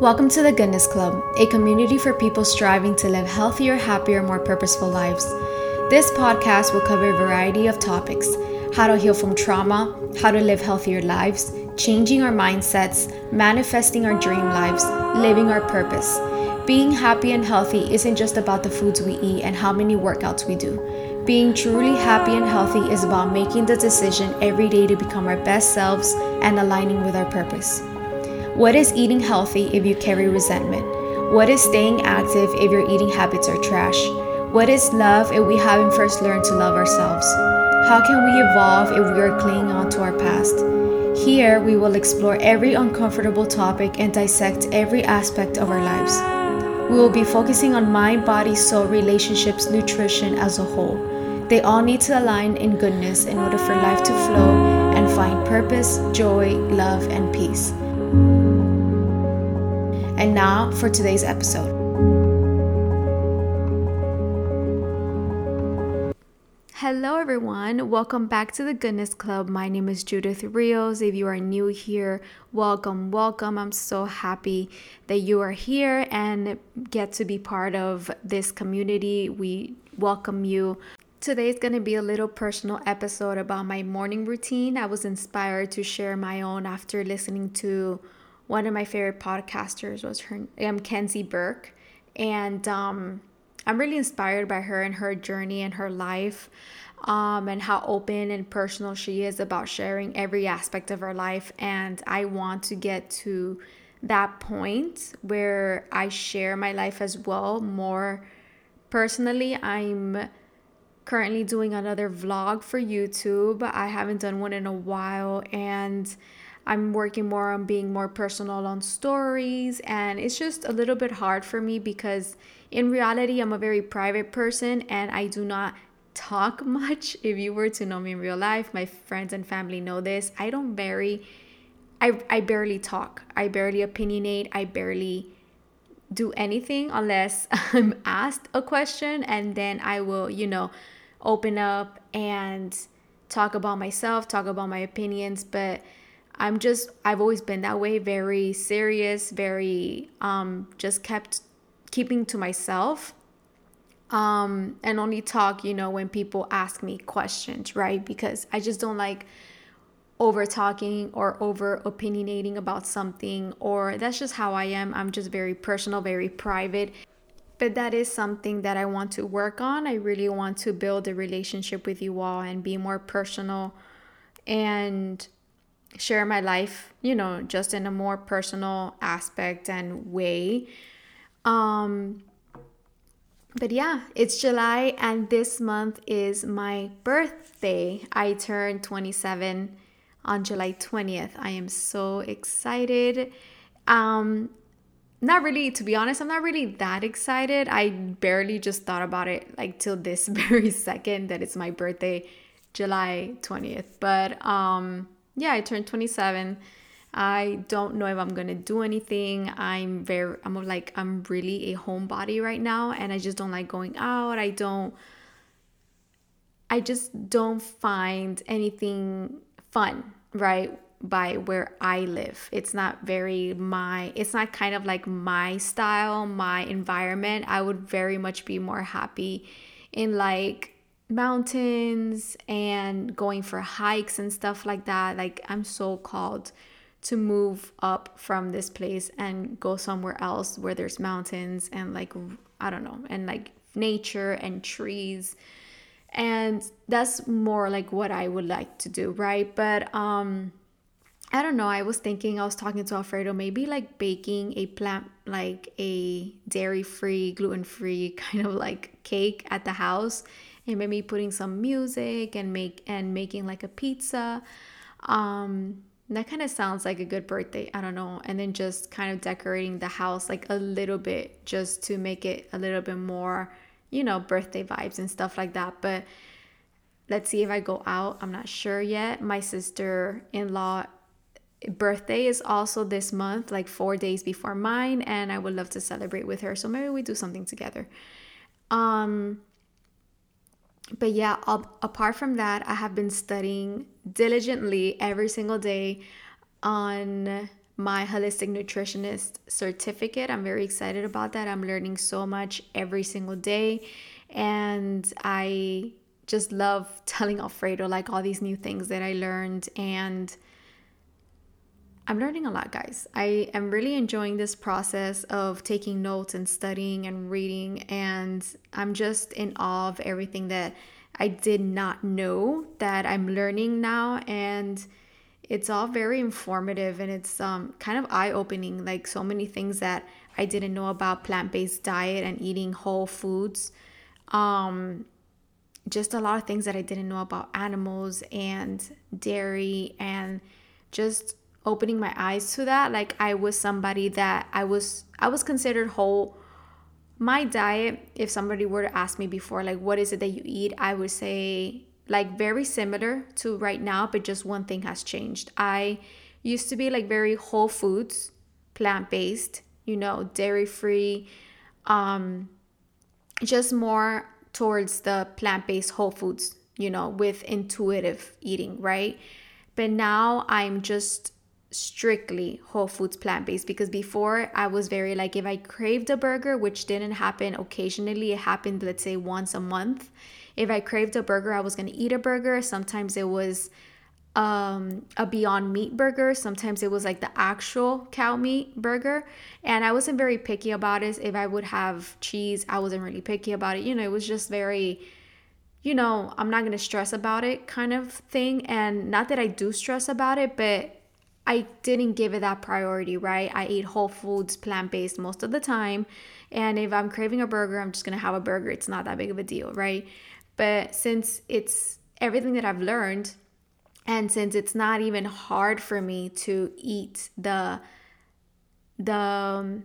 Welcome to the Goodness Club, a community for people striving to live healthier, happier, more purposeful lives. This podcast will cover a variety of topics how to heal from trauma, how to live healthier lives, changing our mindsets, manifesting our dream lives, living our purpose. Being happy and healthy isn't just about the foods we eat and how many workouts we do. Being truly happy and healthy is about making the decision every day to become our best selves and aligning with our purpose. What is eating healthy if you carry resentment? What is staying active if your eating habits are trash? What is love if we haven't first learned to love ourselves? How can we evolve if we are clinging on to our past? Here, we will explore every uncomfortable topic and dissect every aspect of our lives. We will be focusing on mind, body, soul, relationships, nutrition as a whole. They all need to align in goodness in order for life to flow and find purpose, joy, love, and peace. And now for today's episode. Hello, everyone. Welcome back to the Goodness Club. My name is Judith Rios. If you are new here, welcome, welcome. I'm so happy that you are here and get to be part of this community. We welcome you. Today is going to be a little personal episode about my morning routine. I was inspired to share my own after listening to one of my favorite podcasters was her um, Kenzie Burke, and um, I'm really inspired by her and her journey and her life, um, and how open and personal she is about sharing every aspect of her life. And I want to get to that point where I share my life as well more personally. I'm currently doing another vlog for YouTube. I haven't done one in a while, and I'm working more on being more personal on stories, and it's just a little bit hard for me because in reality, I'm a very private person and I do not talk much. If you were to know me in real life, my friends and family know this. I don't very, I, I barely talk, I barely opinionate, I barely do anything unless I'm asked a question, and then I will, you know, open up and talk about myself, talk about my opinions, but I'm just I've always been that way, very serious, very um just kept keeping to myself. Um and only talk, you know, when people ask me questions, right? Because I just don't like over talking or over opinionating about something or that's just how I am. I'm just very personal, very private. But that is something that I want to work on. I really want to build a relationship with you all and be more personal and share my life, you know, just in a more personal aspect and way. Um but yeah, it's July and this month is my birthday. I turned 27 on July 20th. I am so excited. Um not really to be honest, I'm not really that excited. I barely just thought about it like till this very second that it's my birthday, July 20th. But um yeah, I turned 27. I don't know if I'm gonna do anything. I'm very, I'm like, I'm really a homebody right now, and I just don't like going out. I don't, I just don't find anything fun, right? By where I live. It's not very my, it's not kind of like my style, my environment. I would very much be more happy in like mountains and going for hikes and stuff like that. Like, I'm so called to move up from this place and go somewhere else where there's mountains and, like, I don't know, and like nature and trees. And that's more like what I would like to do, right? But, um, I don't know. I was thinking, I was talking to Alfredo, maybe like baking a plant, like a dairy free, gluten free kind of like cake at the house and maybe putting some music and make and making like a pizza. Um that kind of sounds like a good birthday i don't know. And then just kind of decorating the house like a little bit just to make it a little bit more you know birthday vibes and stuff like that. But let's see if i go out i'm not sure yet. My sister-in-law birthday is also this month like four days before mine and i would love to celebrate with her. So maybe we do something together. Um but yeah, apart from that, I have been studying diligently every single day on my holistic nutritionist certificate. I'm very excited about that. I'm learning so much every single day. And I just love telling Alfredo like all these new things that I learned. And I'm learning a lot, guys. I am really enjoying this process of taking notes and studying and reading. And I'm just in awe of everything that I did not know that I'm learning now. And it's all very informative and it's um, kind of eye opening. Like so many things that I didn't know about plant based diet and eating whole foods. Um, just a lot of things that I didn't know about animals and dairy and just opening my eyes to that like I was somebody that I was I was considered whole my diet if somebody were to ask me before like what is it that you eat I would say like very similar to right now, but just one thing has changed. I used to be like very whole foods, plant based, you know, dairy free, um, just more towards the plant based whole foods, you know, with intuitive eating, right? But now I'm just strictly whole foods plant based because before I was very like if I craved a burger, which didn't happen occasionally, it happened let's say once a month if I craved a burger, I was to eat a burger. Sometimes it was um, a Beyond Meat burger. Sometimes it was like the actual cow meat burger. And I wasn't very picky about it. If I would have cheese, I wasn't really picky about it. You know, it was just very, you know, I'm not going to stress about it kind of thing. And not that I do stress about it, but I didn't give it that priority, right? I eat whole foods, plant based most of the time. And if I'm craving a burger, I'm just going to have a burger. It's not that big of a deal, right? But since it's everything that I've learned, and since it's not even hard for me to eat the the um,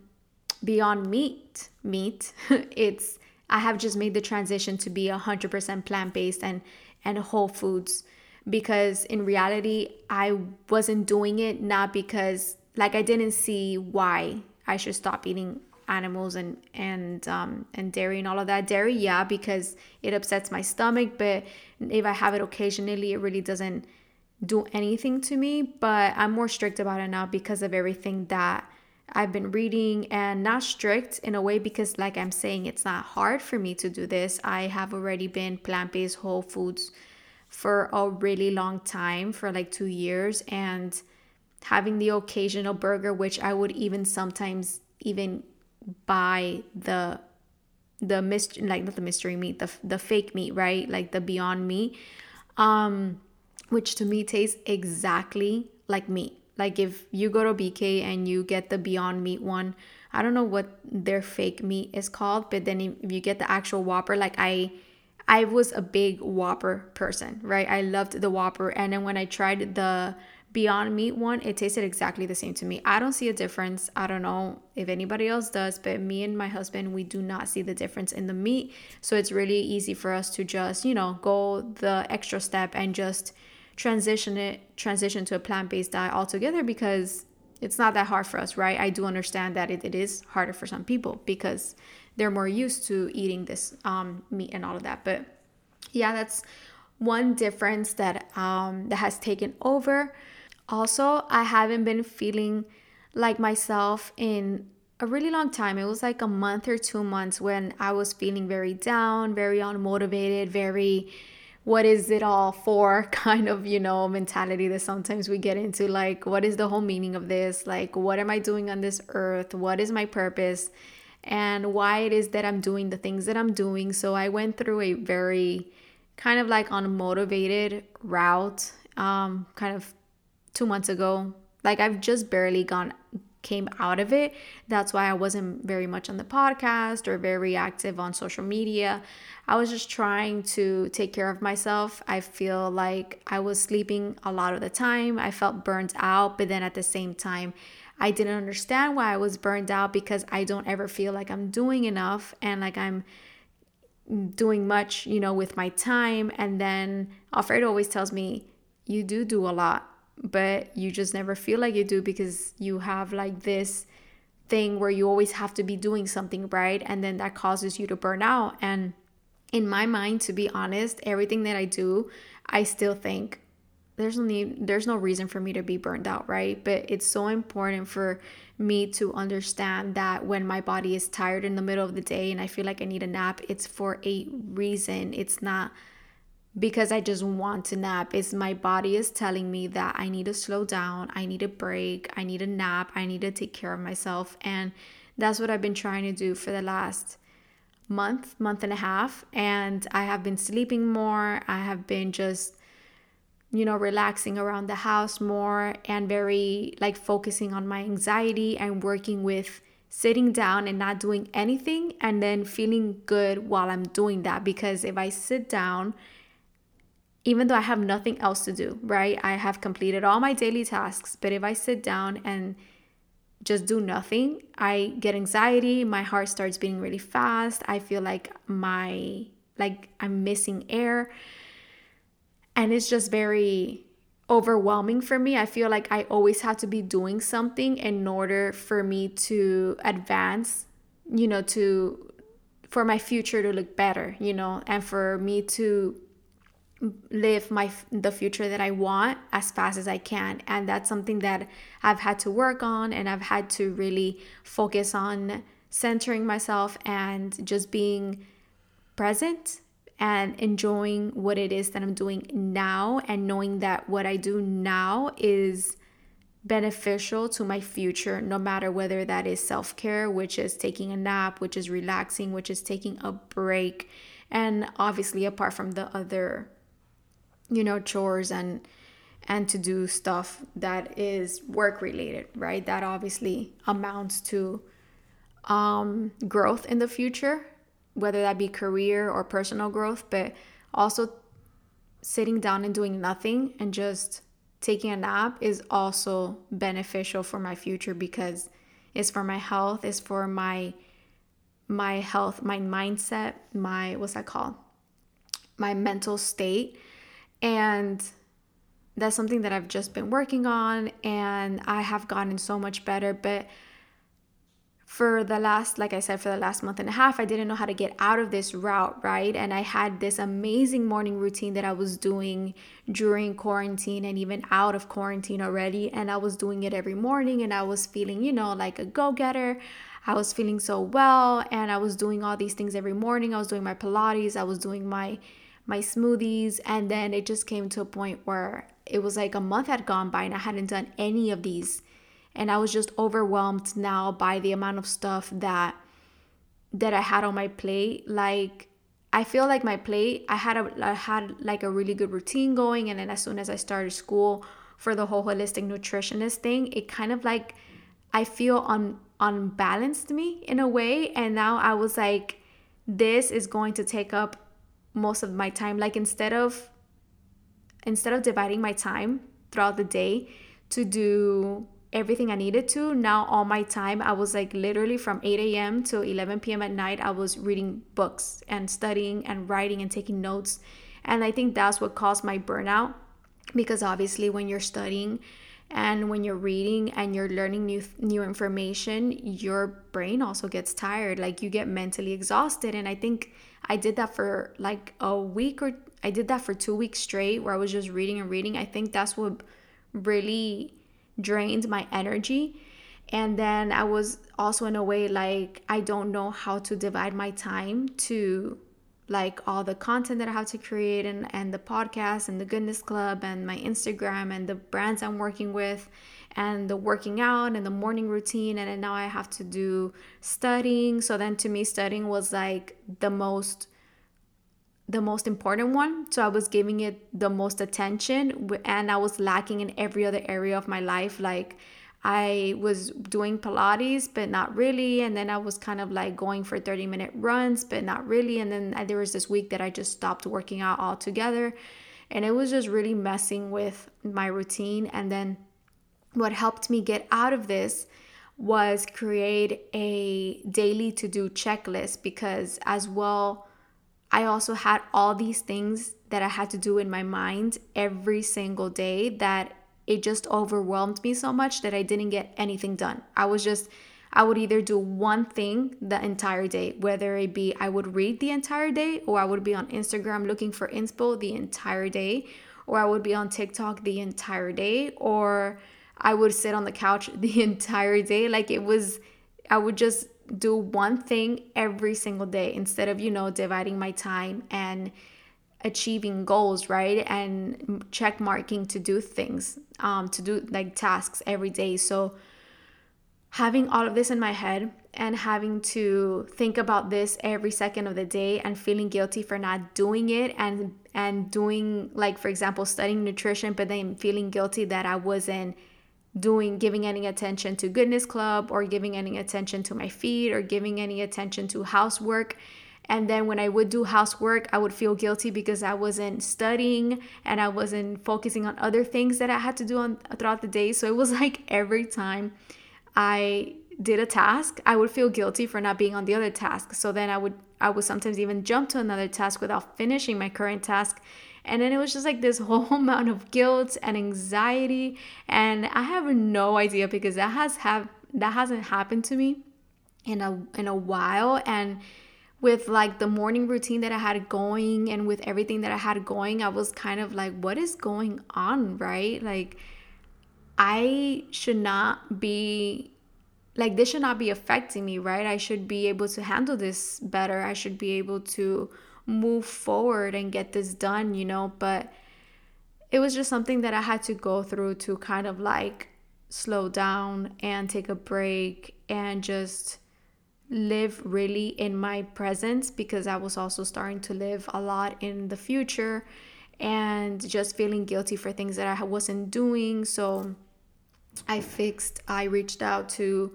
beyond meat meat, it's I have just made the transition to be 100% plant-based and and whole foods because in reality I wasn't doing it not because like I didn't see why I should stop eating animals and and um, and dairy and all of that. Dairy, yeah, because it upsets my stomach, but if I have it occasionally, it really doesn't do anything to me. But I'm more strict about it now because of everything that I've been reading, and not strict in a way because, like I'm saying, it's not hard for me to do this. I have already been plant based whole foods for a really long time, for like two years, and having the occasional burger, which I would even sometimes even buy the the mystery like not the mystery meat the the fake meat right? Like the beyond meat um which to me tastes exactly like meat. Like if you go to bk and you get the beyond meat one i don't know what their fake meat is called but then if you get the actual whopper like i i was a big whopper person right i loved the whopper and then when i tried the Beyond Meat one, it tasted exactly the same to me. I don't see a difference. I don't know if anybody else does, but me and my husband, we do not see the difference in the meat. So it's really easy for us to just, you know, go the extra step and just transition it, transition to a plant based diet altogether because it's not that hard for us, right? I do understand that it, it is harder for some people because they're more used to eating this um, meat and all of that. But yeah, that's one difference that um, that has taken over also, I haven't been feeling like myself in a really long time. It was like a month or two months when I was feeling very down, very unmotivated, very what is it all for kind of, you know, mentality that sometimes we get into. Like, what is the whole meaning of this? Like, what am I doing on this earth? What is my purpose? And why it is that I'm doing the things that I'm doing. So I went through a very kind of like unmotivated route, um, kind of two months ago. Like I've just barely gone came out of it. That's why I wasn't very much on the podcast or very active on social media. I was just trying to take care of myself. I feel like I was sleeping a lot of the time. I felt burnt out, but then at the same time, I didn't understand why I was burned out because I don't ever feel like I'm doing enough and like I'm doing much, you know, with my time. And then Alfredo always tells me, You do do a lot but you just never feel like you do because you have like this thing where you always have to be doing something right and then that causes you to burn out and in my mind to be honest everything that i do i still think there's no need, there's no reason for me to be burned out, right? But it's so important for me to understand that when my body is tired in the middle of the day and I feel like I need a nap, it's for a reason. It's not because I just want to nap. It's my body is telling me that I need to slow down, I need a break, I need a nap, I need to take care of myself. And that's what I've been trying to do for the last month, month and a half. And I have been sleeping more. I have been just, you know, relaxing around the house more and very like focusing on my anxiety and working with sitting down and not doing anything and then feeling good while I'm doing that. Because if I sit down, even though I have nothing else to do, right? I have completed all my daily tasks, but if I sit down and just do nothing, I get anxiety, my heart starts beating really fast. I feel like my like I'm missing air. And it's just very overwhelming for me. I feel like I always have to be doing something in order for me to advance, you know, to for my future to look better, you know, and for me to live my the future that I want as fast as I can and that's something that I've had to work on and I've had to really focus on centering myself and just being present and enjoying what it is that I'm doing now and knowing that what I do now is beneficial to my future no matter whether that is self-care which is taking a nap which is relaxing which is taking a break. And obviously apart from the other you know chores and and to do stuff that is work related right? That obviously amounts to um, growth in the future whether that be career or personal growth but also sitting down and doing nothing and just taking a nap is also beneficial for my future because it's for my health it's for my my health my mindset my what's that called my mental state and that's something that I've just been working on and I have gotten so much better. But for the last, like I said, for the last month and a half, I didn't know how to get out of this route, right? And I had this amazing morning routine that I was doing during quarantine and even out of quarantine already. And I was doing it every morning and I was feeling, you know, like a go getter. I was feeling so well and I was doing all these things every morning. I was doing my Pilates, I was doing my my smoothies. And then it just came to a point where it was like a month had gone by and I hadn't done any of these. And I was just overwhelmed now by the amount of stuff that that I had on my plate. Like I feel like my plate, I had a I had like a really good routine going. And then as soon as I started school for the whole holistic nutritionist thing, it kind of like I feel un unbalanced me in a way. And now I was like this is going to take up most of my time. Like instead of instead of dividing my time throughout the day to do everything I needed to. Now, all my time, I was like literally from 8 a.m. to 11 p.m. at night, I was reading books and studying and writing and taking notes. And I think that's what caused my burnout because obviously, when you're studying and when you're reading and you're learning new new information, your brain also gets tired. Like you get mentally exhausted. And I think I did that for like a week or I did that for two weeks straight where I was just reading and reading. I think that's what really drained my energy. And then I was also in a way like I don't know how to divide my time to like all the content that I have to create and, and the podcast and the goodness club and my Instagram and the brands I'm working with and the working out and the morning routine and then now I have to do studying. So then to me studying was like the most the most important one. So I was giving it the most attention and I was lacking in every other area of my life like I was doing Pilates, but not really. And then I was kind of like going for 30 minute runs, but not really. And then there was this week that I just stopped working out altogether. And it was just really messing with my routine. And then what helped me get out of this was create a daily to do checklist because as well I also had all these things that I had to do in my mind every single day that it just overwhelmed me so much that I didn't get anything done. I was just I would either do one thing the entire day, whether it be I would read the entire day or I would be on Instagram looking for inspo the entire day or I would be on TikTok the entire day, or I would sit on the couch the entire day. Like it was, I would just do one thing every single day instead of, you know, dividing my time and achieving goals, right? And check marking to do things, um, to do like tasks every day. So having all of this in my head and having to think about this every second of the day and feeling guilty for not doing it and and doing like for example studying nutrition but then feeling guilty that I wasn't doing giving any attention to goodness club or giving any attention to my feed or giving any attention to housework and then when I would do housework, I would feel guilty because I wasn't studying and I wasn't focusing on other things that I had to do on throughout the day. So it was like every time I did a task, I would feel guilty for not being on the other task. So then I would I would sometimes even jump to another task without finishing my current task. And then it was just like this whole amount of guilt and anxiety. And I have no idea because that has have that hasn't happened to me in a in a while. And with like the morning routine that I had going and with everything that I had going, I was kind of like, what is going on, right? Like I should not be like this should not be affecting me, right? I should be able to handle this better. I should be able to move forward and get this done, you know, but it was just something that I had to go through to kind of like slow down and take a break and just live really in my presence because I was also starting to live a lot in the future and just feeling guilty for things that I wasn't doing. So I fixed, I reached out to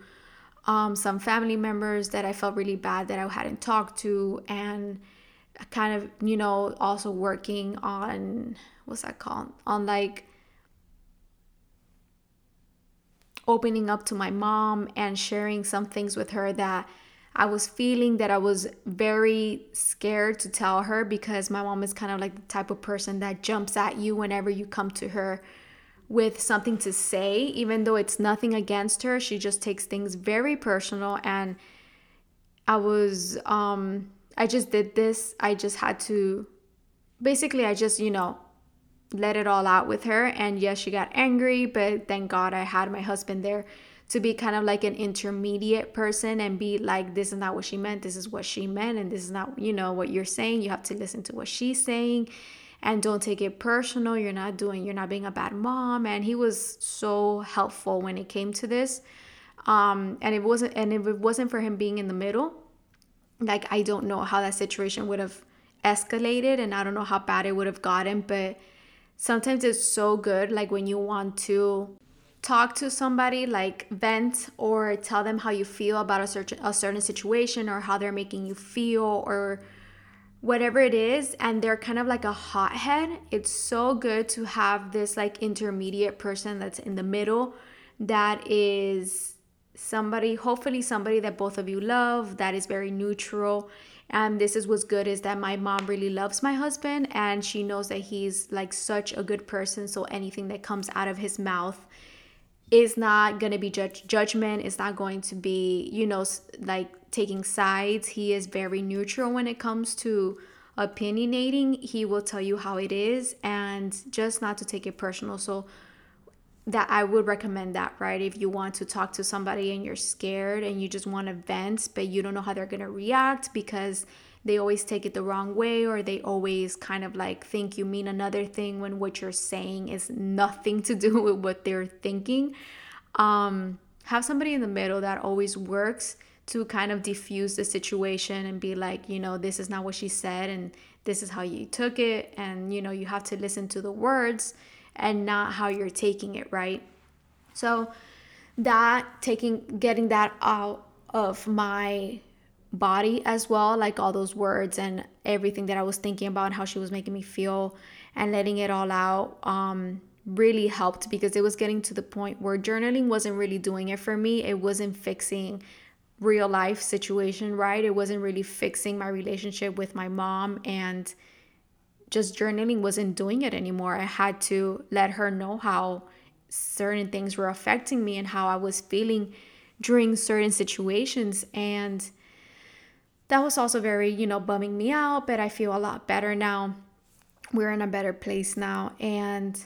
um, some family members that I felt really bad that I hadn't talked to, and kind of, you know, also working on what's that called? On like opening up to my mom and sharing some things with her that I was feeling that I was very scared to tell her because my mom is kind of like the type of person that jumps at you whenever you come to her with something to say, even though it's nothing against her. She just takes things very personal. And I was, um, I just did this. I just had to, basically, I just, you know, let it all out with her. And yes, she got angry, but thank God I had my husband there to be kind of like an intermediate person and be like, this is not what she meant. This is what she meant. And this is not, you know, what you're saying. You have to listen to what she's saying and don't take it personal. You're not doing, you're not being a bad mom. And he was so helpful when it came to this. Um, and it wasn't, and if it wasn't for him being in the middle, like I don't know how that situation would have escalated and I don't know how bad it would have gotten, but sometimes it's so good like when you want to talk to somebody like vent or tell them how you feel about a certain a certain situation or how they're making you feel or whatever it is and they're kind of like a hothead it's so good to have this like intermediate person that's in the middle that is somebody hopefully somebody that both of you love that is very neutral and this is what's good is that my mom really loves my husband and she knows that he's like such a good person so anything that comes out of his mouth is not going to be judge judgment it's not going to be you know like taking sides. He is very neutral when it comes to opinionating. He will tell you how it is and just not to take it personal. So that I would recommend that, right? If you want to talk to somebody and you're scared and you just want to vent, but you don't know how they're going to react because they always take it the wrong way or they always kind of like think you mean another thing when what you're saying is nothing to do with what they're thinking. Um, have somebody in the middle that always works to kind of diffuse the situation and be like, you know, this is not what she said and this is how you took it. And, you know, you have to listen to the words and not how you're taking it, right? So, that taking, getting that out of my body as well, like all those words and everything that I was thinking about how she was making me feel and letting it all out, um, really helped because it was getting to the point where journaling wasn't really doing it for me. It wasn't fixing real life situation, right? It wasn't really fixing my relationship with my mom and just journaling wasn't doing it anymore. I had to let her know how certain things were affecting me and how I was feeling during certain situations and that was also very, you know, bumming me out, but I feel a lot better now we're in a better place now. And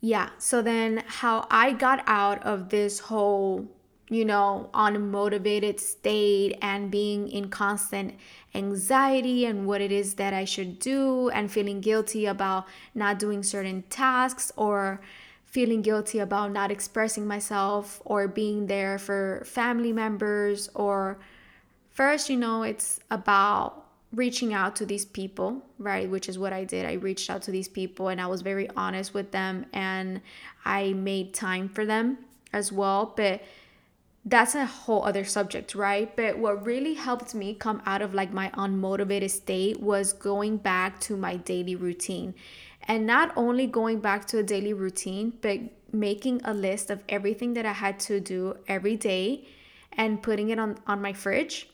yeah, so then how I got out of this whole, you know, unmotivated state and being in constant anxiety and what it is that I should do and feeling guilty about not doing certain tasks or feeling guilty about not expressing myself or being there for family members or first, you know, it's about reaching out to these people, right? Which is what I did. I reached out to these people and I was very honest with them and I made time for them as well. But that's a whole other subject, right? But what really helped me come out of like my unmotivated state was going back to my daily routine. And not only going back to a daily routine, but making a list of everything that I had to do every day and putting it on, on my fridge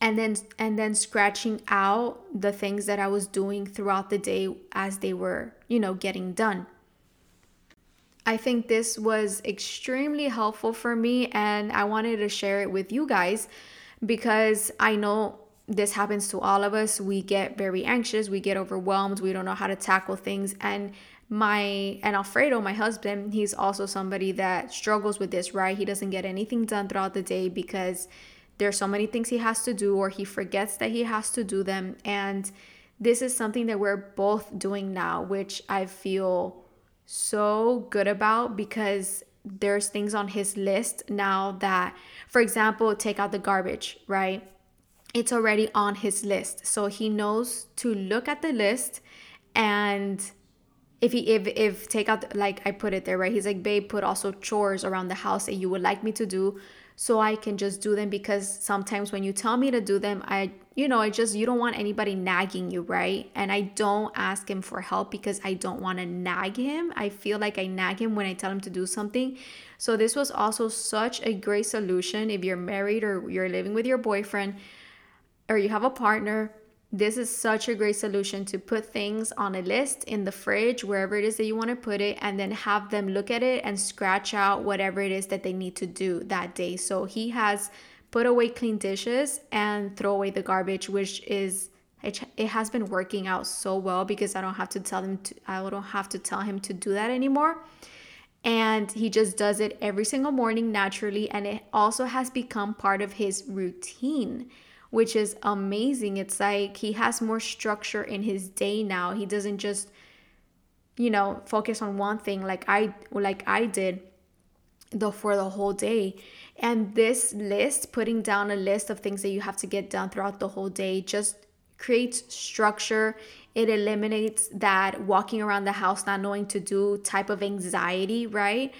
and then and then scratching out the things that I was doing throughout the day as they were, you know, getting done. I think this was extremely helpful for me and I wanted to share it with you guys because I know this happens to all of us. We get very anxious, we get overwhelmed, we don't know how to tackle things and my and Alfredo, my husband, he's also somebody that struggles with this, right? He doesn't get anything done throughout the day because there's so many things he has to do or he forgets that he has to do them and this is something that we're both doing now which i feel so good about because there's things on his list now that for example take out the garbage right? It's already on his list. So he knows to look at the list and if he if if take out like i put it there right? He's like babe put also chores around the house that you would like me to do so I can just do them because sometimes when you tell me to do them, I, you know, I just, you don't want anybody nagging you, right? And I don't ask him for help because I don't want to nag him. I feel like I nag him when I tell him to do something. So this was also such a great solution if you're married or you're living with your boyfriend or you have a partner this is such a great solution to put things on a list in the fridge, wherever it is that you want to put it, and then have them look at it and scratch out whatever it is that they need to do that day. So he has put away clean dishes and throw away the garbage, which is it, it has been working out so well because I don't have to tell him to I don't have to tell him to do that anymore. And he just does it every single morning naturally and it also has become part of his routine which is amazing. It's like he has more structure in his day now. He doesn't just you know, focus on one thing like I like I did the for the whole day. And this list, putting down a list of things that you have to get done throughout the whole day, just creates structure. It eliminates that walking around the house not knowing to do type of anxiety, right?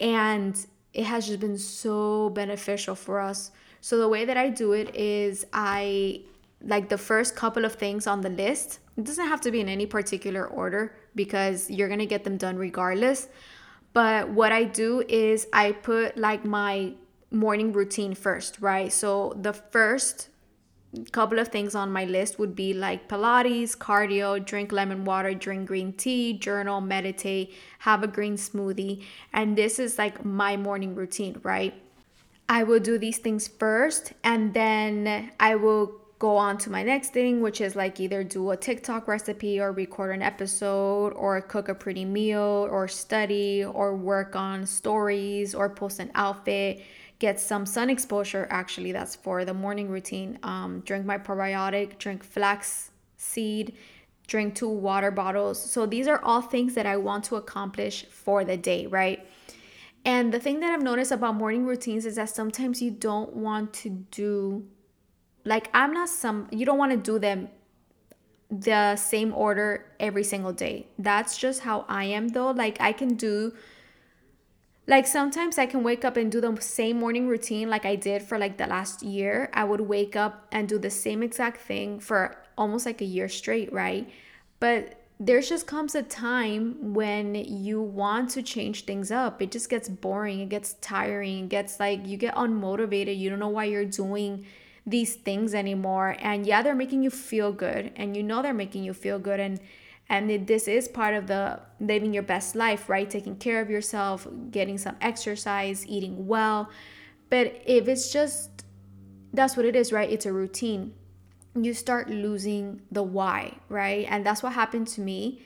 And it has just been so beneficial for us. So the way that I do it is I like the first couple of things on the list. It doesn't have to be in any particular order because you're going to get them done regardless. But what I do is I put like my morning routine first, right? So the first couple of things on my list would be like Pilates, cardio, drink lemon water, drink green tea, journal, meditate, have a green smoothie. And this is like my morning routine, right? I will do these things first and then I will go on to my next thing, which is like either do a TikTok recipe or record an episode or cook a pretty meal or study or work on stories or post an outfit, get some sun exposure. Actually, that's for the morning routine. Um, drink my probiotic, drink flax seed, drink two water bottles. So these are all things that I want to accomplish for the day, right? And the thing that I've noticed about morning routines is that sometimes you don't want to do like I'm not some you don't want to do them the same order every single day. That's just how I am though. Like I can do like sometimes I can wake up and do the same morning routine like I did for like the last year. I would wake up and do the same exact thing for almost like a year straight, right? But there just comes a time when you want to change things up. It just gets boring, it gets tiring, it gets like you get unmotivated. You don't know why you're doing these things anymore. And yeah, they're making you feel good, and you know they're making you feel good. And and it, this is part of the living your best life, right? Taking care of yourself, getting some exercise, eating well. But if it's just that's what it is, right? It's a routine you start losing the why, right? And that's what happened to me.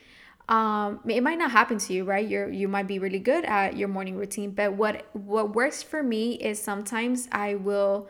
Um, it might not happen to you, right? You're you might be really good at your morning routine, but what what works for me is sometimes I will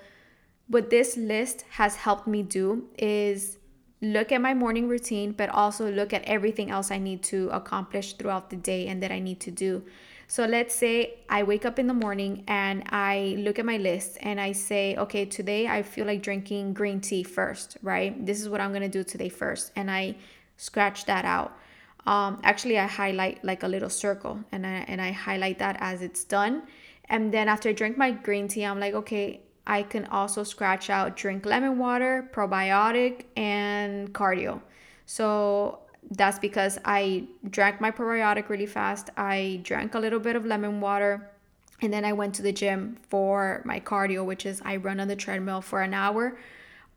what this list has helped me do is look at my morning routine, but also look at everything else I need to accomplish throughout the day and that I need to do. So let's say I wake up in the morning and I look at my list and I say, okay, today I feel like drinking green tea first, right? This is what I'm gonna do today first. And I scratch that out. Um, actually, I highlight like a little circle and I, and I highlight that as it's done. And then after I drink my green tea, I'm like, okay, I can also scratch out drink lemon water, probiotic, and cardio. So that's because I drank my probiotic really fast. I drank a little bit of lemon water. And then I went to the gym for my cardio, which is I run on the treadmill for an hour,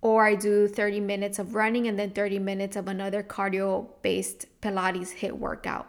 or I do 30 minutes of running and then 30 minutes of another cardio based Pilates HIIT workout.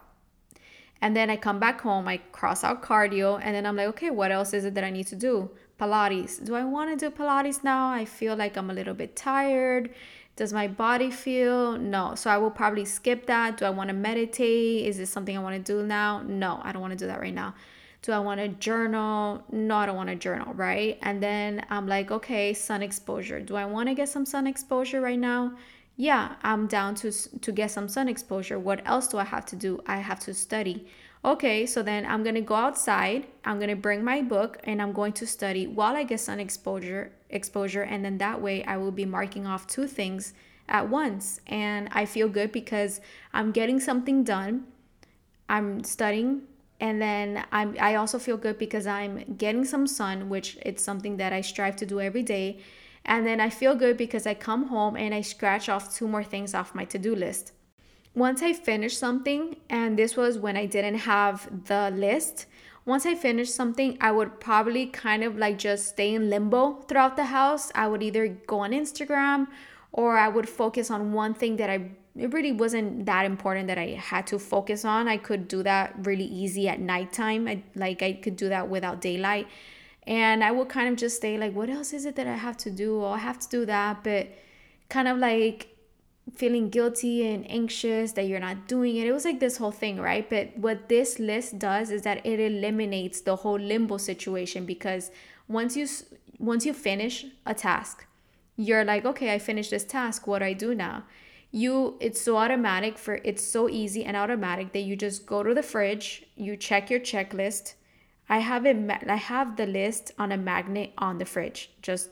And then I come back home, I cross out cardio, and then I'm like, okay, what else is it that I need to do? Pilates. Do I want to do Pilates now? I feel like I'm a little bit tired. Does my body feel? No. So I will probably skip that. Do I want to meditate? Is this something I want to do now? No, I don't want to do that right now. Do I want to journal? No, I don't want to journal, right? And then I'm like, okay, sun exposure. Do I want to get some sun exposure right now? Yeah, I'm down to to get some sun exposure. What else do I have to do? I have to study. Okay, so then I'm to go outside. I'm to bring my book and I'm going to study while I get sun exposure exposure and then that way I will be marking off two things at once and I feel good because I'm getting something done. I'm studying and then I'm I also feel good because I'm getting some sun, which it's something that I strive to do every day. And then I feel good because I come home and I scratch off two more things off my to-do list once I finished something, and this was when I didn't have the list, once I finished something, I would probably kind of like just stay in limbo throughout the house. I would either go on Instagram or I would focus on one thing that I it really wasn't that important that I had to focus on. I could do that really easy at nighttime. I like I could do that without daylight. And I would kind of just stay like, what else is it that I have to do? Oh, I have to do that, but kind of like feeling guilty and anxious that you're not doing it. It was like this whole thing, right? But what this list does is that it eliminates the whole limbo situation because once you once you finish a task, you're like, okay, I finished this task. What do I do now? You it's so automatic for it's so easy and automatic that you just go to the fridge, you check your checklist. I have it I have the list on a magnet on the fridge. Just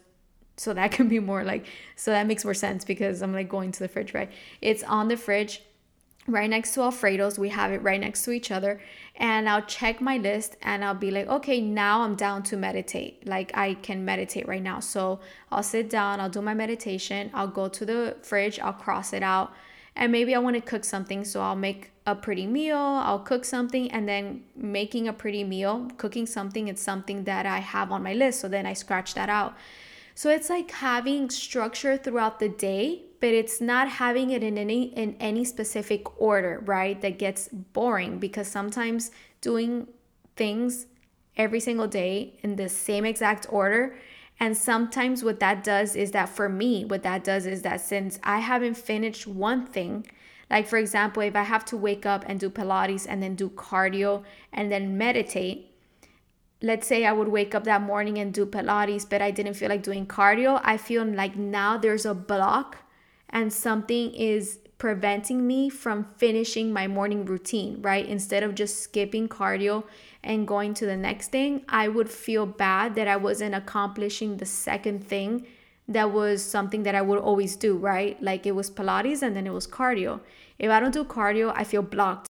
so that can be more like so that makes more sense because i'm like going to the fridge right? It's on the fridge right next to alfredo's. We have it right next to each other. And i'll check my list and i'll be like okay now i'm down to meditate. Like i can meditate right now. So i'll sit down i'll do my meditation i'll go to the fridge i'll cross it out and maybe i want to cook something. So i'll make a pretty meal i'll cook something and then making a pretty meal cooking something it's something that i have on my list. So then i scratch that out so it's like having structure throughout the day, but it's not having it in any in any specific order, right? That gets boring because sometimes doing things every single day in the same exact order and sometimes what that does is that for me, what that does is that since I haven't finished one thing, like for example, if I have to wake up and do Pilates and then do cardio and then meditate, let's say I would wake up that morning and do Pilates, but I didn't feel like doing cardio, I feel like now there's a block and something is preventing me from finishing my morning routine, right? Instead of just skipping cardio and going to the next thing, I would feel bad that I wasn't accomplishing the second thing that was something that I would always do, right? Like it was Pilates and then it was cardio. If I don't do cardio, I feel blocked.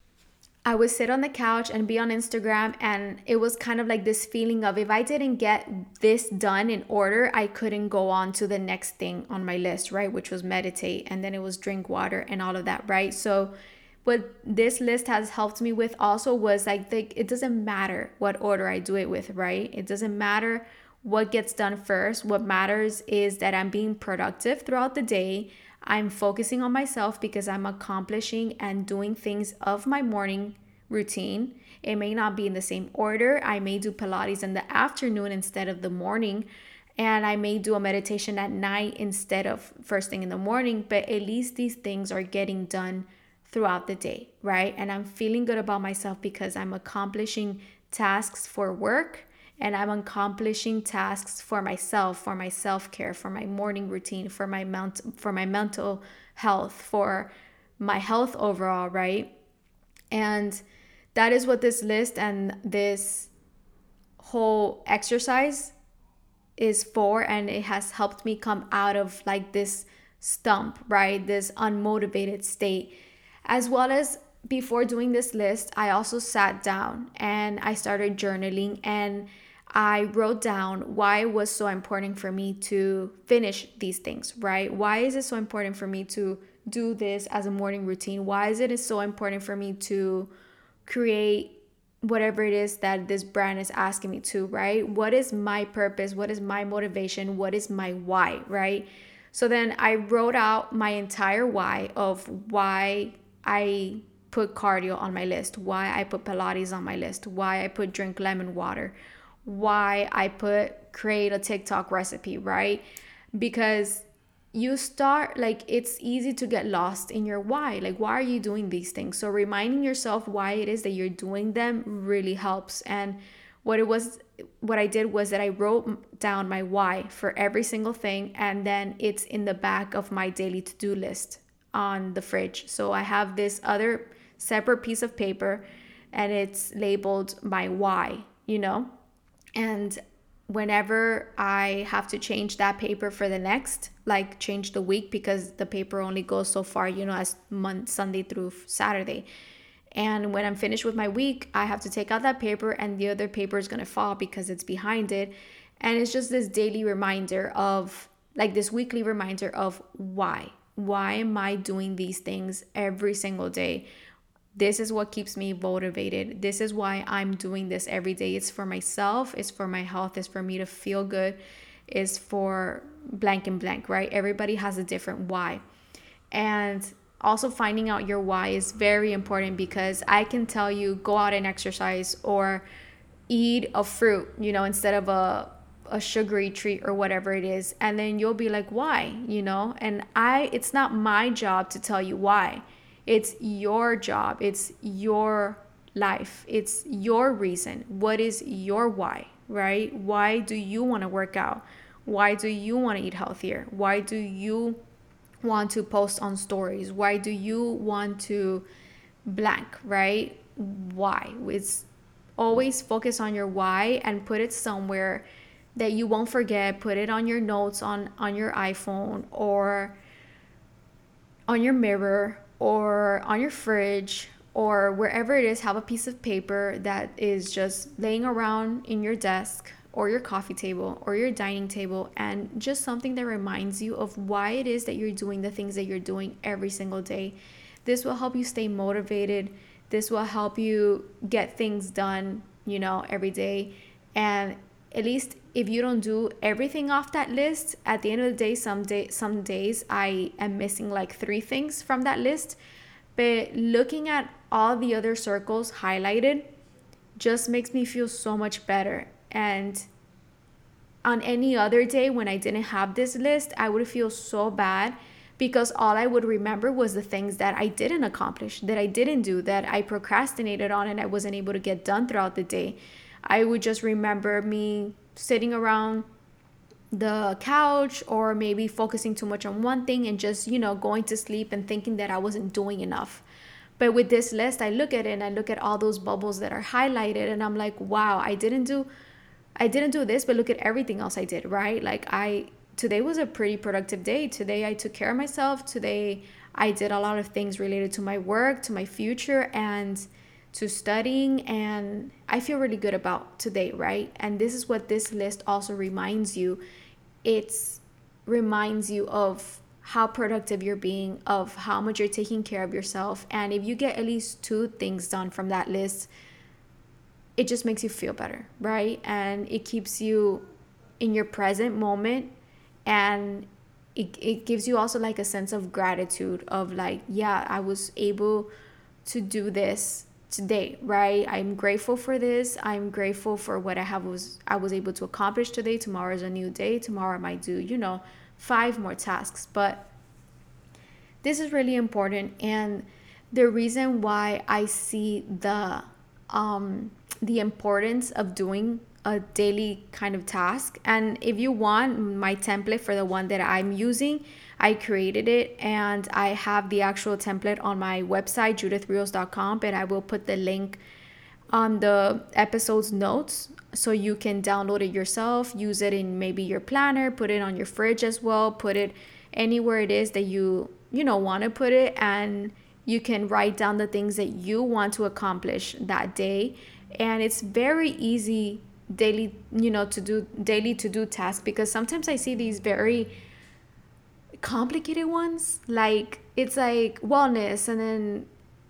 I would sit on the couch and be on Instagram, and it was kind of like this feeling of if I didn't get this done in order, I couldn't go on to the next thing on my list, right? Which was meditate, and then it was drink water and all of that, right? So, what this list has helped me with also was like, the, it doesn't matter what order I do it with, right? It doesn't matter what gets done first. What matters is that I'm being productive throughout the day. I'm focusing on myself because I'm accomplishing and doing things of my morning routine. It may not be in the same order. I may do Pilates in the afternoon instead of the morning. and I may do a meditation at night instead of first thing in the morning, but at least these things are getting done throughout the day, right? And I'm feeling good about myself because I'm accomplishing tasks for work and I'm accomplishing tasks for myself, for my self-care, for my morning routine, for my ment- for my mental health, for my health overall, right? And that is what this list and this whole exercise is for and it has helped me come out of like this stump, right? This unmotivated state. As well as before doing this list, I also sat down and I started journaling and I wrote down why it was so important for me to finish these things, right? Why is it so important for me to do this as a morning routine? Why is it so important for me to create whatever it is that this brand is asking me to, right? What is my purpose? What is my motivation? What is my why, right? So then I wrote out my entire why of why I put cardio on my list, why I put Pilates on my list, why I put drink lemon water, why I put create a TikTok recipe, right? Because you start like it's easy to get lost in your why. Like, why are you doing these things? So, reminding yourself why it is that you're doing them really helps. And what it was, what I did was that I wrote down my why for every single thing, and then it's in the back of my daily to do list on the fridge. So, I have this other separate piece of paper and it's labeled my why, you know? And whenever I have to change that paper for the next, like change the week because the paper only goes so far, you know, as month Sunday through Saturday. And when I'm finished with my week, I have to take out that paper and the other paper is going to fall because it's behind it. And it's just this daily reminder of like this weekly reminder of why. Why am I doing these things every single day? This is what keeps me motivated. This is why I'm doing this every day. It's for myself, it's for my health, it's for me to feel good, it's for blank and blank, right? Everybody has a different why. And also finding out your why is very important because I can tell you go out and exercise or eat a fruit, you know, instead of a a sugary treat or whatever it is and then you'll be like why you know and i it's not my job to tell you why it's your job, it's your life, it's your reason. What is your why, right? Why do you want to work out? Why do you want to eat healthier? Why do you want to post on stories? Why do you want to blank, right? Why? It's always focus on your why and put it somewhere that you won't forget. Put it on your notes on on your iPhone or on your mirror or on your fridge or wherever it is, have a piece of paper that is just laying around in your desk or your coffee table or your dining table and just something that reminds you of why it is that you're doing the things that you're doing every single day. This will help you stay motivated. This will help you get things done, you know, every day. And at least if you don't do everything off that list at the end of the day some day some days i am missing like three things from that list. But looking at all the other circles highlighted just makes me feel so much better. And on any other day when i didn't have this list i would feel so bad because all i would remember was the things that i didn't accomplish that i didn't do that i procrastinated on and i wasn't able to get done throughout the day I would just remember me sitting around the couch or maybe focusing too much on one thing and just, you know, going to sleep and thinking that I wasn't doing enough. But with this list, I look at it and I look at all those bubbles that are highlighted and I'm like, wow, I didn't do I didn't do this, but look at everything else I did, right? Like I today was a pretty productive day. Today I took care of myself. Today I did a lot of things related to my work, to my future and to studying and I feel really good about today, right? And this is what this list also reminds you. It's reminds you of how productive you're being, of how much you're taking care of yourself. And if you get at least two things done from that list, it just makes you feel better, right? And it keeps you in your present moment and it, it gives you also like a sense of gratitude of like, yeah, I was able to do this today right? I'm grateful for this. I'm grateful for what i have was i was able to accomplish today. Tomorrow is a new day. Tomorrow i might do you know five more tasks. But this is really important. And the reason why i see the um the importance of doing a daily kind of task. And if you want my template for the one that i'm using I created it and I have the actual template on my website, judithrios.com, and I will put the link on the episode's notes so you can download it yourself, use it in maybe your planner, put it on your fridge as well, put it anywhere it is that you, you know, want to put it and you can write down the things that you want to accomplish that day. And it's very easy daily you know to do daily to do tasks because sometimes i see these very complicated ones like it's like wellness and then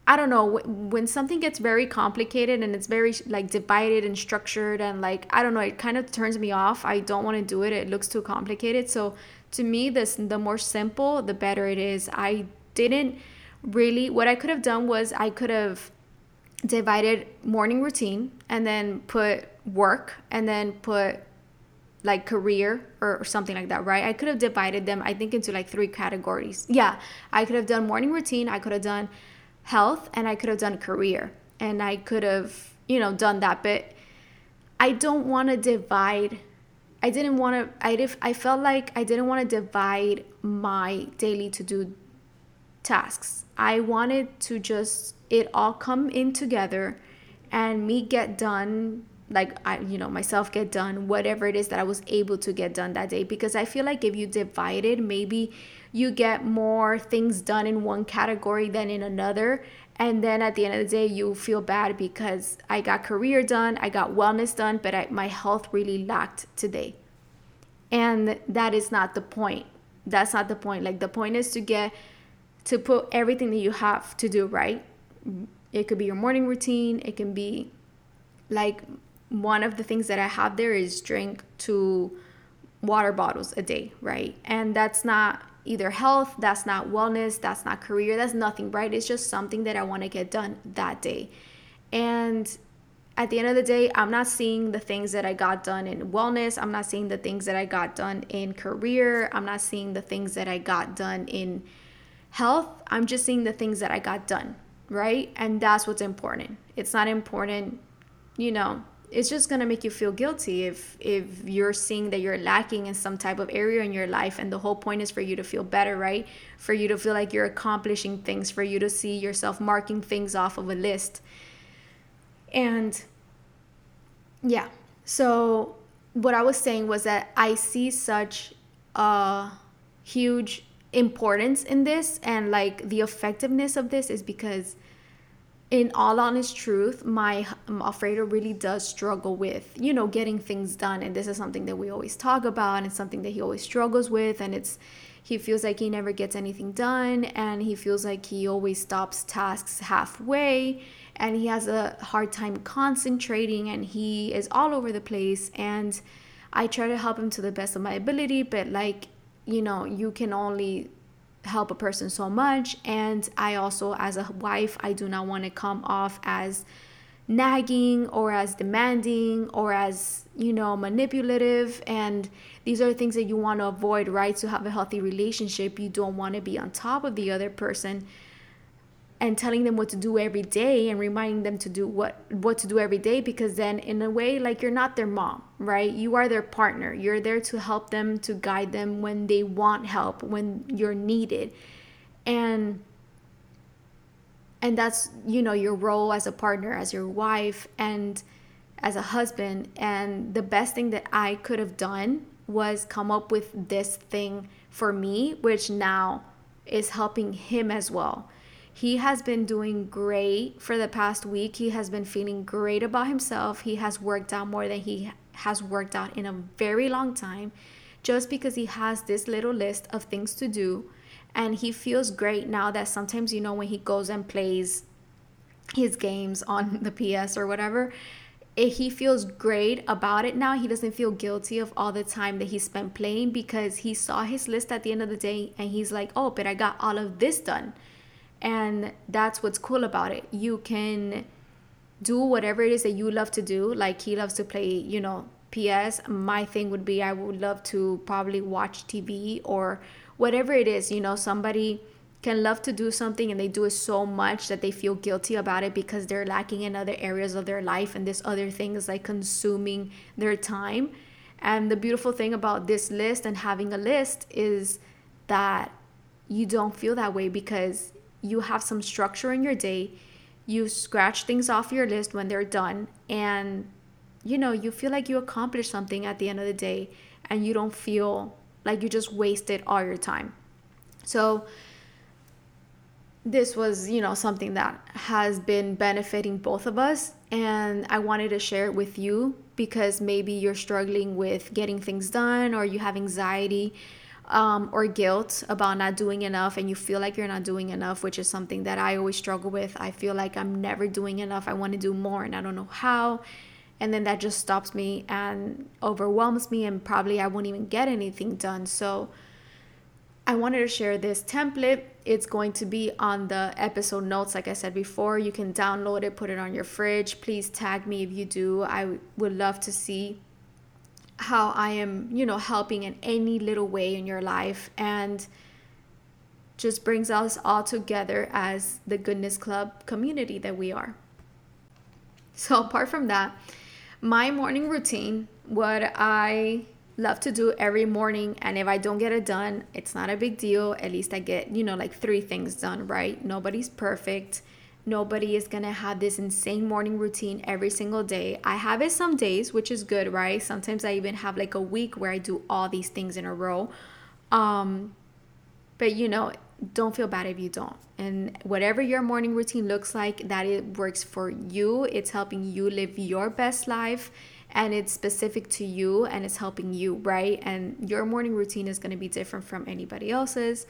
i don't know when something gets very complicated and it's very like divided and structured and like i don't know it kind of turns me off. I don't want to do it. It looks too complicated. So to me this the more simple the better it is. I didn't really what i could have done was i could have divided morning routine and then put work and then put like career or, something like that, right? I could have divided them, I think, into like three categories. Yeah, I could have done morning routine, I could have done health, and I could have done career. And I could have, you know, done that. But I don't want to divide. I didn't want to, I, did, I felt like I didn't want to divide my daily to do tasks. I wanted to just, it all come in together and me get done like I you know myself get done whatever it is that I was able to get done that day. Because I feel like if you divide it maybe you get more things done in one category than in another. And then at the end of the day you feel bad because I got career done I got wellness done but I, my health really lacked today. And that is not the point. That's not the point. Like the point is to get to put everything that you have to do right. It could be your morning routine. It can be like one of the things that I have there is drink two water bottles a day, right? And that's not either health, that's not wellness, that's not career, that's nothing, right? It's just something that I want to get done that day. And at the end of the day, I'm not seeing the things that I got done in wellness. I'm not seeing the things that I got done in career. I'm not seeing the things that I got done in health. I'm just seeing the things that I got done, right? And that's what's important. It's not important, you know, it's just going to make you feel guilty if if you're seeing that you're lacking in some type of area in your life and the whole point is for you to feel better right? For you to feel like you're accomplishing things for you to see yourself marking things off of a list. And yeah so what i was saying was that i see such a huge importance in this and like the effectiveness of this is because in all honest truth, my Alfredo really does struggle with, you know, getting things done. And this is something that we always talk about, and something that he always struggles with. And it's, he feels like he never gets anything done, and he feels like he always stops tasks halfway, and he has a hard time concentrating, and he is all over the place. And I try to help him to the best of my ability, but like, you know, you can only help a person so much. And i also as a wife i do not want to come off as nagging or as demanding or as you know manipulative. And these are things that you want to avoid right? To have a healthy relationship you don't want to be on top of the other person and telling them what to do every day and reminding them to do what what to do every day because then in a way like you're not their mom right? You are their partner. You're there to help them to guide them when they want help when you're needed. And and that's you know your role as a partner as your wife and as a husband. And the best thing that I could have done was come up with this thing for me which now is helping him as well he has been doing great for the past week. He has been feeling great about himself. He has worked out more than he has worked out in a very long time just because he has this little list of things to do. And he feels great now that sometimes, you know, when he goes and plays his games on the PS or whatever, eh, he feels great about it now. He doesn't feel guilty of all the time that he spent playing because he saw his list at the end of the day and he's like, oh, but I got all of this done. And that's what's cool about it. You can do whatever it is that you love to do. Like he loves to play, you know, PS. My thing would be I would love to probably watch TV or whatever it is, you know, somebody can love to do something and they do it so much that they feel guilty about it because they're lacking in other areas of their life and this other thing is like consuming their time. And the beautiful thing about this list and having a list is that you don't feel that way because you have some structure in your day. You scratch things off your list when they're done and you know, you feel like you accomplished something at the end of the day and you don't feel like you just wasted all your time. So this was, you know, something that has been benefiting both of us and I wanted to share it with you because maybe you're struggling with getting things done or you have anxiety um, or guilt about not doing enough and you feel like you're not doing enough, which is something that I always struggle with. I feel like I'm never doing enough. I want to do more and I don't know how. And then that just stops me and overwhelms me, and probably I won't even get anything done. So, I wanted to share this template. It's going to be on the episode notes, like I said before. You can download it, put it on your fridge. Please tag me if you do. I would love to see how I am, you know, helping in any little way in your life and just brings us all together as the Goodness Club community that we are. So, apart from that, my morning routine, what I love to do every morning, and if I don't get it done, it's not a big deal. At least I get, you know, like three things done, right? Nobody's perfect. Nobody is gonna have this insane morning routine every single day. I have it some days, which is good, right? Sometimes I even have like a week where I do all these things in a row. Um, but you know, don't feel bad if you don't. And whatever your morning routine looks like, that it works for you. It's helping you live your best life and it's specific to you and it's helping you, right? And your morning routine is going to be different from anybody else's.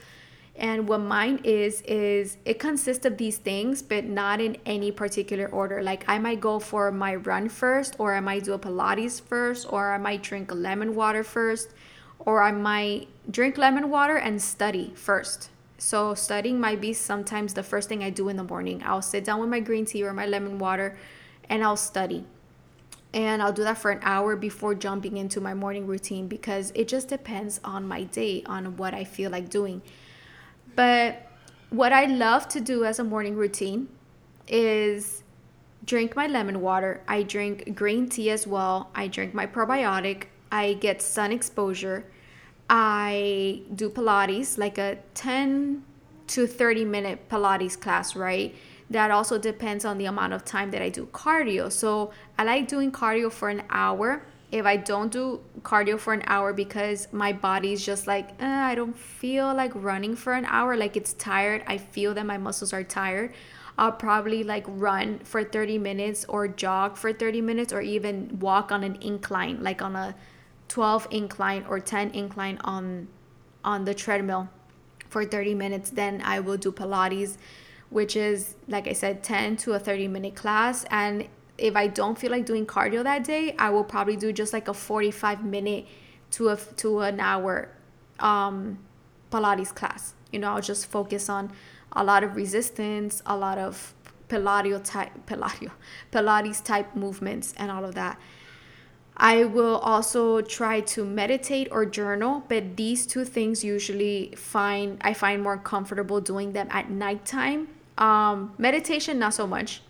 And what mine is, is it consists of these things, but not in any particular order. Like I might go for my run first, or I might do a Pilates first, or I might drink lemon water first, or I might drink lemon water and study first. So studying might be sometimes the first thing I do in the morning. I'll sit down with my green tea or my lemon water and I'll study. And I'll do that for an hour before jumping into my morning routine because it just depends on my day, on what I feel like doing. But what I love to do as a morning routine is drink my lemon water. I drink green tea as well. I drink my probiotic. I get sun exposure. I do Pilates, like a 10 to 30 minute Pilates class, right? That also depends on the amount of time that I do cardio. So I like doing cardio for an hour if I don't do cardio for an hour because my body's just like, eh, I don't feel like running for an hour, like it's tired, I feel that my muscles are tired. I'll probably like run for 30 minutes or jog for 30 minutes or even walk on an incline, like on a 12 incline or 10 incline on on the treadmill for 30 minutes. Then I will do Pilates, which is like I said 10 to a 30 minute class and if I don't feel like doing cardio that day, I will probably do just like a 45 minute to a to an hour um, Pilates class. You know, I'll just focus on a lot of resistance, a lot of Pilates type Pilates Pilates type movements and all of that. I will also try to meditate or journal, but these two things usually find I find more comfortable doing them at nighttime. Um, meditation, not so much.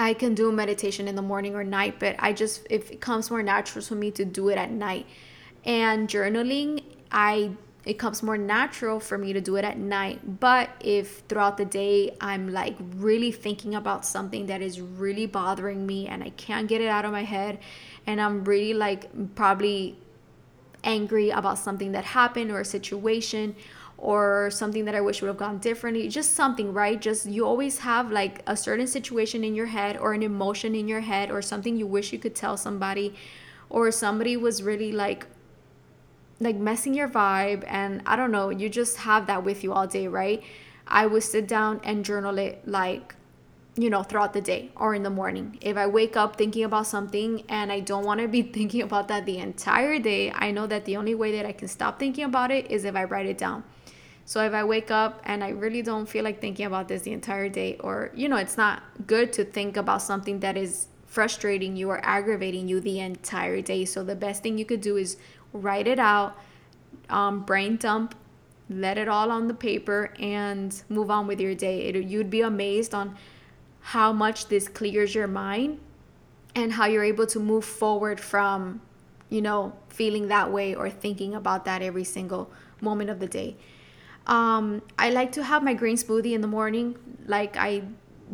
I can do meditation in the morning or night, but I just if it comes more natural for me to do it at night. And journaling, I it comes more natural for me to do it at night. But if throughout the day I'm like really thinking about something that is really bothering me and I can't get it out of my head and I'm really like probably angry about something that happened or a situation or something that I wish would have gone differently. Just something, right? Just you always have like a certain situation in your head or an emotion in your head or something you wish you could tell somebody or somebody was really like like messing your vibe and I don't know, you just have that with you all day, right? I would sit down and journal it like you know, throughout the day or in the morning. If I wake up thinking about something and I don't want to be thinking about that the entire day, I know that the only way that I can stop thinking about it is if I write it down. So if I wake up and I really don't feel like thinking about this the entire day, or, you know, it's not good to think about something that is frustrating you or aggravating you the entire day. So the best thing you could do is write it out, um, brain dump, let it all on the paper, and move on with your day. It, you'd be amazed on how much this clears your mind and how you're able to move forward from, you know, feeling that way or thinking about that every single moment of the day. Um, I like to have my green smoothie in the morning, like I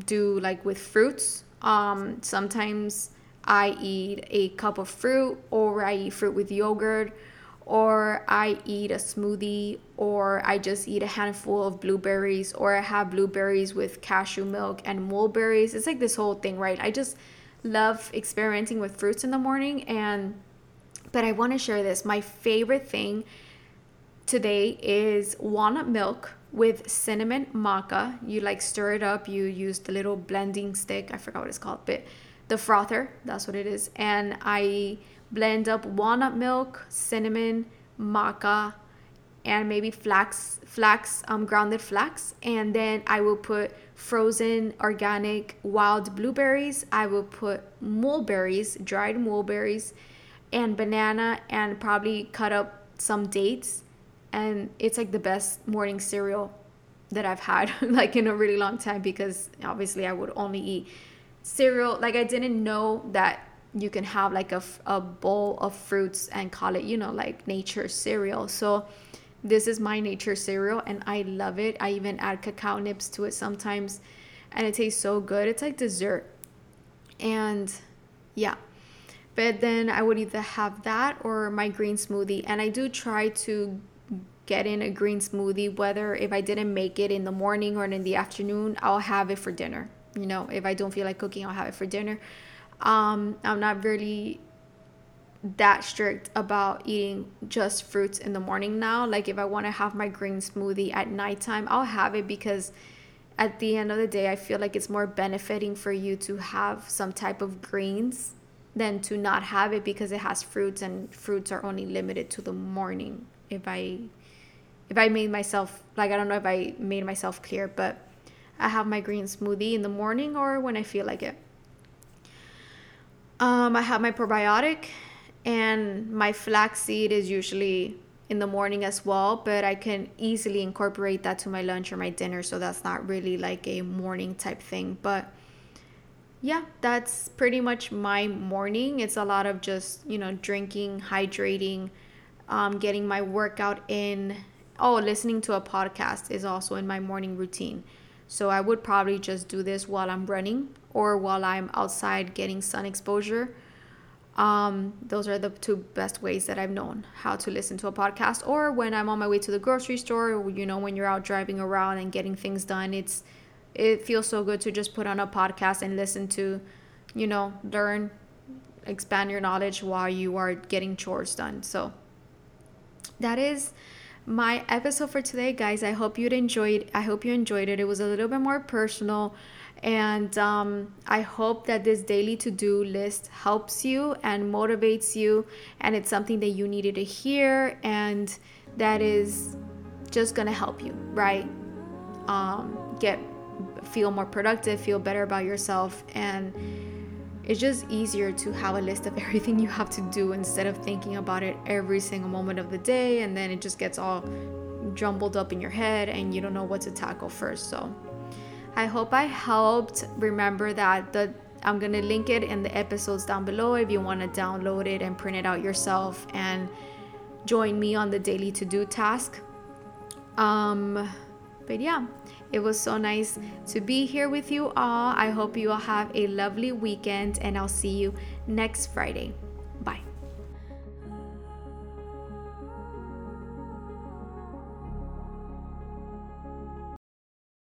do, like with fruits. Um, sometimes I eat a cup of fruit, or I eat fruit with yogurt, or I eat a smoothie, or I just eat a handful of blueberries, or I have blueberries with cashew milk and mulberries. It's like this whole thing, right? I just love experimenting with fruits in the morning, and but I want to share this. My favorite thing today is walnut milk with cinnamon maca. You like stir it up, you use the little blending stick, I forgot what it's called, but the frother, that's what it is. And I blend up walnut milk, cinnamon, maca, and maybe flax, flax, um, grounded flax. And then I will put frozen organic wild blueberries. I will put mulberries, dried mulberries, and banana, and probably cut up some dates and it's like the best morning cereal that I've had like in a really long time because obviously I would only eat cereal. Like I didn't know that you can have like a, a bowl of fruits and call it you know like nature cereal. So this is my nature cereal and I love it. I even add cacao nibs to it sometimes and it tastes so good. It's like dessert. And yeah. But then I would either have that or my green smoothie. And I do try to get in a green smoothie, whether if I didn't make it in the morning or in the afternoon, I'll have it for dinner. You know, if I don't feel like cooking, I'll have it for dinner. Um, I'm not really that strict about eating just fruits in the morning now. Like if I want to have my green smoothie at nighttime, I'll have it because at the end of the day, I feel like it's more benefiting for you to have some type of greens than to not have it because it has fruits and fruits are only limited to the morning. If I if I made myself like I don't know if I made myself clear, but I have my green smoothie in the morning or when I feel like it. Um, I have my probiotic and my flaxseed is usually in the morning as well, but I can easily incorporate that to my lunch or my dinner, so that's not really like a morning type thing. But yeah, that's pretty much my morning. It's a lot of just, you know, drinking, hydrating, um, getting my workout in, oh, listening to a podcast is also in my morning routine. So I would probably just do this while I'm running or while I'm outside getting sun exposure. Um, those are the two best ways that I've known how to listen to a podcast. Or when I'm on my way to the grocery store, or, you know, when you're out driving around and getting things done, it's it feels so good to just put on a podcast and listen to, you know, learn, expand your knowledge while you are getting chores done. So that is my episode for today, guys. I hope you'd enjoyed. I hope you enjoyed it. It was a little bit more personal, and um, I hope that this daily to-do list helps you and motivates you, and it's something that you needed to hear, and that is just gonna help you, right? Um, get feel more productive, feel better about yourself, and it's just easier to have a list of everything you have to do instead of thinking about it every single moment of the day and then it just gets all jumbled up in your head and you don't know what to tackle first. So I hope I helped. Remember that the I'm to link it in the episodes down below if you want to download it and print it out yourself and join me on the daily to-do task. Um but yeah, it was so nice to be here with you all. I hope you all have a lovely weekend, and I'll see you next Friday.